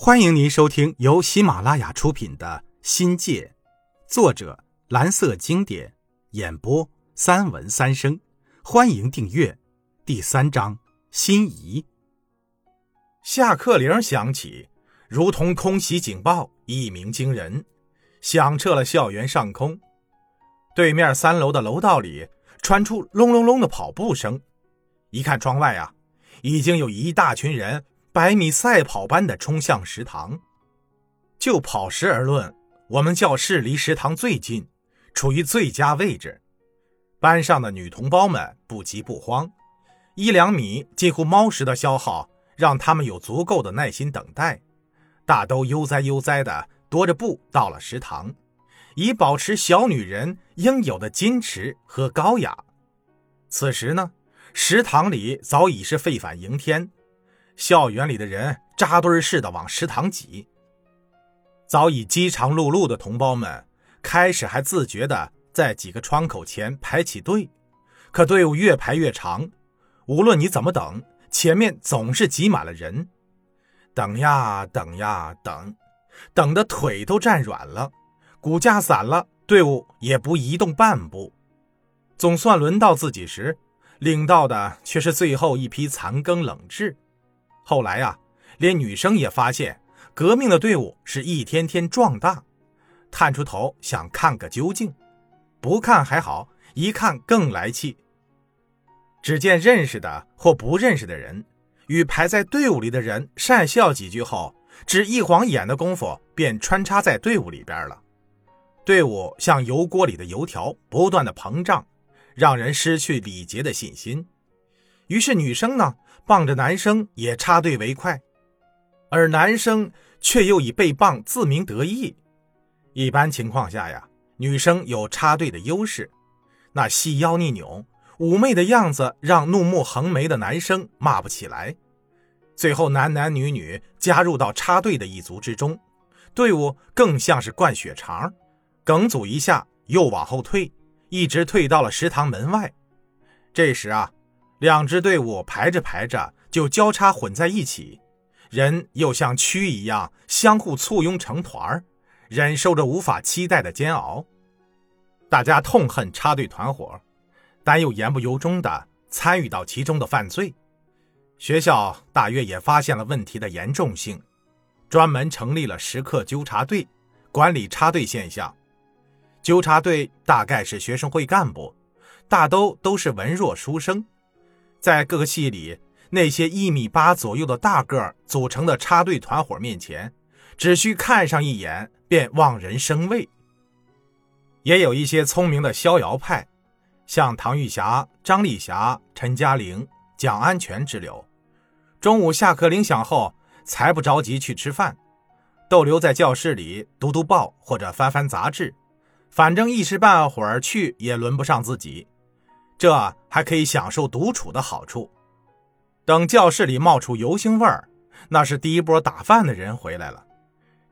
欢迎您收听由喜马拉雅出品的《新界》，作者蓝色经典，演播三文三生。欢迎订阅。第三章：心仪。下课铃响起，如同空袭警报，一鸣惊人，响彻了校园上空。对面三楼的楼道里传出隆隆隆的跑步声。一看窗外啊，已经有一大群人。百米赛跑般的冲向食堂。就跑时而论，我们教室离食堂最近，处于最佳位置。班上的女同胞们不急不慌，一两米近乎猫食的消耗，让他们有足够的耐心等待。大都悠哉悠哉地踱着步到了食堂，以保持小女人应有的矜持和高雅。此时呢，食堂里早已是沸反盈天。校园里的人扎堆似的往食堂挤，早已饥肠辘辘的同胞们开始还自觉地在几个窗口前排起队，可队伍越排越长，无论你怎么等，前面总是挤满了人。等呀等呀等，等的腿都站软了，骨架散了，队伍也不移动半步。总算轮到自己时，领到的却是最后一批残羹冷炙。后来啊，连女生也发现革命的队伍是一天天壮大，探出头想看个究竟。不看还好，一看更来气。只见认识的或不认识的人，与排在队伍里的人讪笑几句后，只一晃眼的功夫便穿插在队伍里边了。队伍像油锅里的油条，不断的膨胀，让人失去礼节的信心。于是女生呢？傍着男生也插队为快，而男生却又以被傍自鸣得意。一般情况下呀，女生有插队的优势，那细腰逆扭、妩媚的样子让怒目横眉的男生骂不起来。最后男男女女加入到插队的一族之中，队伍更像是灌血肠，梗阻一下又往后退，一直退到了食堂门外。这时啊。两支队伍排着排着就交叉混在一起，人又像蛆一样相互簇拥成团忍受着无法期待的煎熬。大家痛恨插队团伙，但又言不由衷的参与到其中的犯罪。学校大约也发现了问题的严重性，专门成立了时刻纠察队，管理插队现象。纠察队大概是学生会干部，大都都是文弱书生。在各个系里，那些一米八左右的大个组成的插队团伙面前，只需看上一眼便望人生畏。也有一些聪明的逍遥派，像唐玉霞、张丽霞、陈嘉玲、蒋安全之流，中午下课铃响后才不着急去吃饭，逗留在教室里读读报或者翻翻杂志，反正一时半会儿去也轮不上自己。这还可以享受独处的好处。等教室里冒出油腥味儿，那是第一波打饭的人回来了。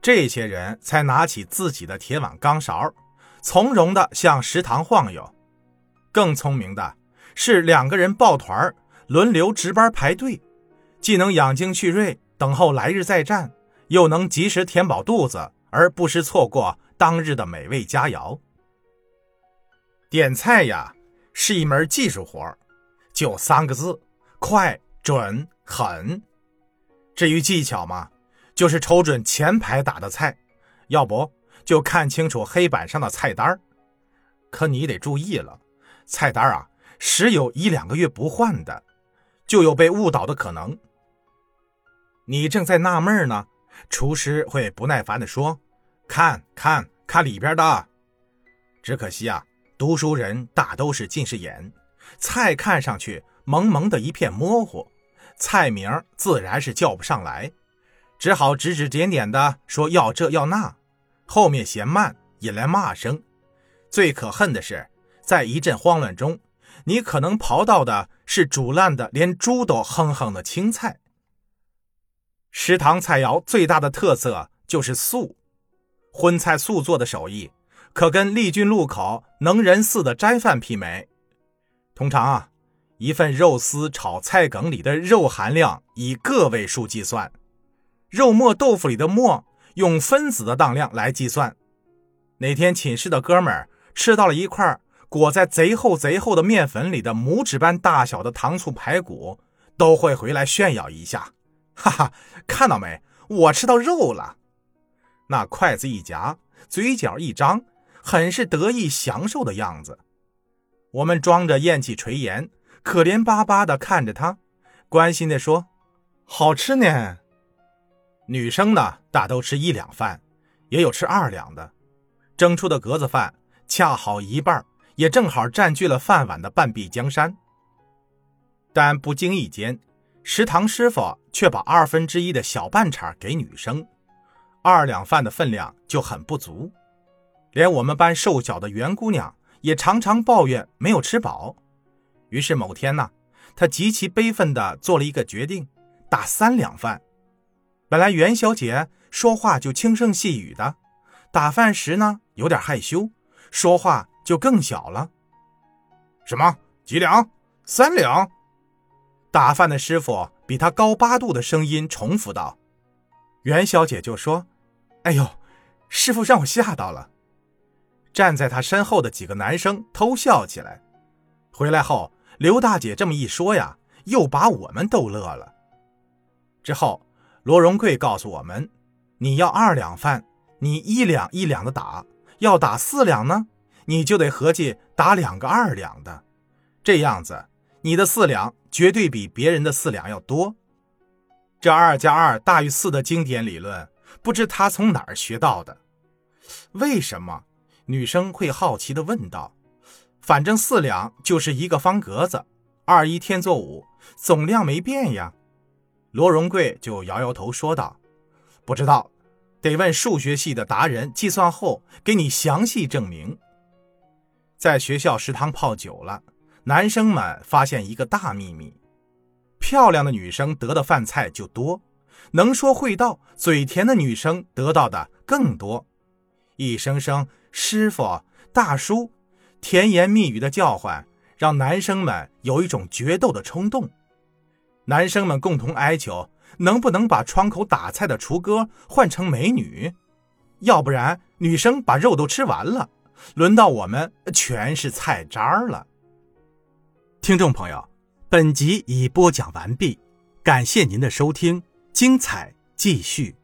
这些人才拿起自己的铁碗钢勺，从容地向食堂晃悠。更聪明的是，两个人抱团轮流值班排队，既能养精蓄锐，等候来日再战，又能及时填饱肚子，而不失错过当日的美味佳肴。点菜呀！是一门技术活就三个字：快、准、狠。至于技巧嘛，就是瞅准前排打的菜，要不就看清楚黑板上的菜单可你得注意了，菜单啊，时有一两个月不换的，就有被误导的可能。你正在纳闷呢，厨师会不耐烦地说：“看看看里边的。”只可惜啊。读书人大都是近视眼，菜看上去蒙蒙的一片模糊，菜名自然是叫不上来，只好指指点点的说要这要那，后面嫌慢引来骂声。最可恨的是，在一阵慌乱中，你可能刨到的是煮烂的连猪都哼哼的青菜。食堂菜肴最大的特色就是素，荤菜素做的手艺。可跟丽君路口能人寺的斋饭媲美。通常啊，一份肉丝炒菜梗里的肉含量以个位数计算，肉末豆腐里的末用分子的当量来计算。那天寝室的哥们儿吃到了一块裹在贼厚贼厚的面粉里的拇指般大小的糖醋排骨，都会回来炫耀一下，哈哈，看到没？我吃到肉了。那筷子一夹，嘴角一张，很是得意享受的样子。我们装着咽气垂涎，可怜巴巴地看着他，关心地说：“好吃呢。”女生呢，大都吃一两饭，也有吃二两的。蒸出的格子饭恰好一半，也正好占据了饭碗的半壁江山。但不经意间，食堂师傅却把二分之一的小半铲给女生，二两饭的分量就很不足。连我们班瘦小的袁姑娘也常常抱怨没有吃饱。于是某天呢，她极其悲愤地做了一个决定，打三两饭。本来袁小姐说话就轻声细语的，打饭时呢有点害羞，说话就更小了。什么几两？三两？打饭的师傅比他高八度的声音重复道。袁小姐就说：“哎呦，师傅让我吓到了。”站在他身后的几个男生偷笑起来。回来后，刘大姐这么一说呀，又把我们逗乐了。之后。罗荣贵告诉我们：“你要二两饭，你一两一两的打；要打四两呢，你就得合计打两个二两的。这样子，你的四两绝对比别人的四两要多。这二加二大于四的经典理论，不知他从哪儿学到的？为什么？”女生会好奇地问道。“反正四两就是一个方格子，二一添作五，总量没变呀。”罗荣贵就摇摇头说道：“不知道，得问数学系的达人计算后给你详细证明。”在学校食堂泡久了，男生们发现一个大秘密：漂亮的女生得的饭菜就多，能说会道、嘴甜的女生得到的更多。一声声“师傅”“大叔”甜言蜜语的叫唤，让男生们有一种决斗的冲动。男生们共同哀求：“能不能把窗口打菜的厨哥换成美女？要不然女生把肉都吃完了，轮到我们全是菜渣了。”听众朋友，本集已播讲完毕，感谢您的收听，精彩继续。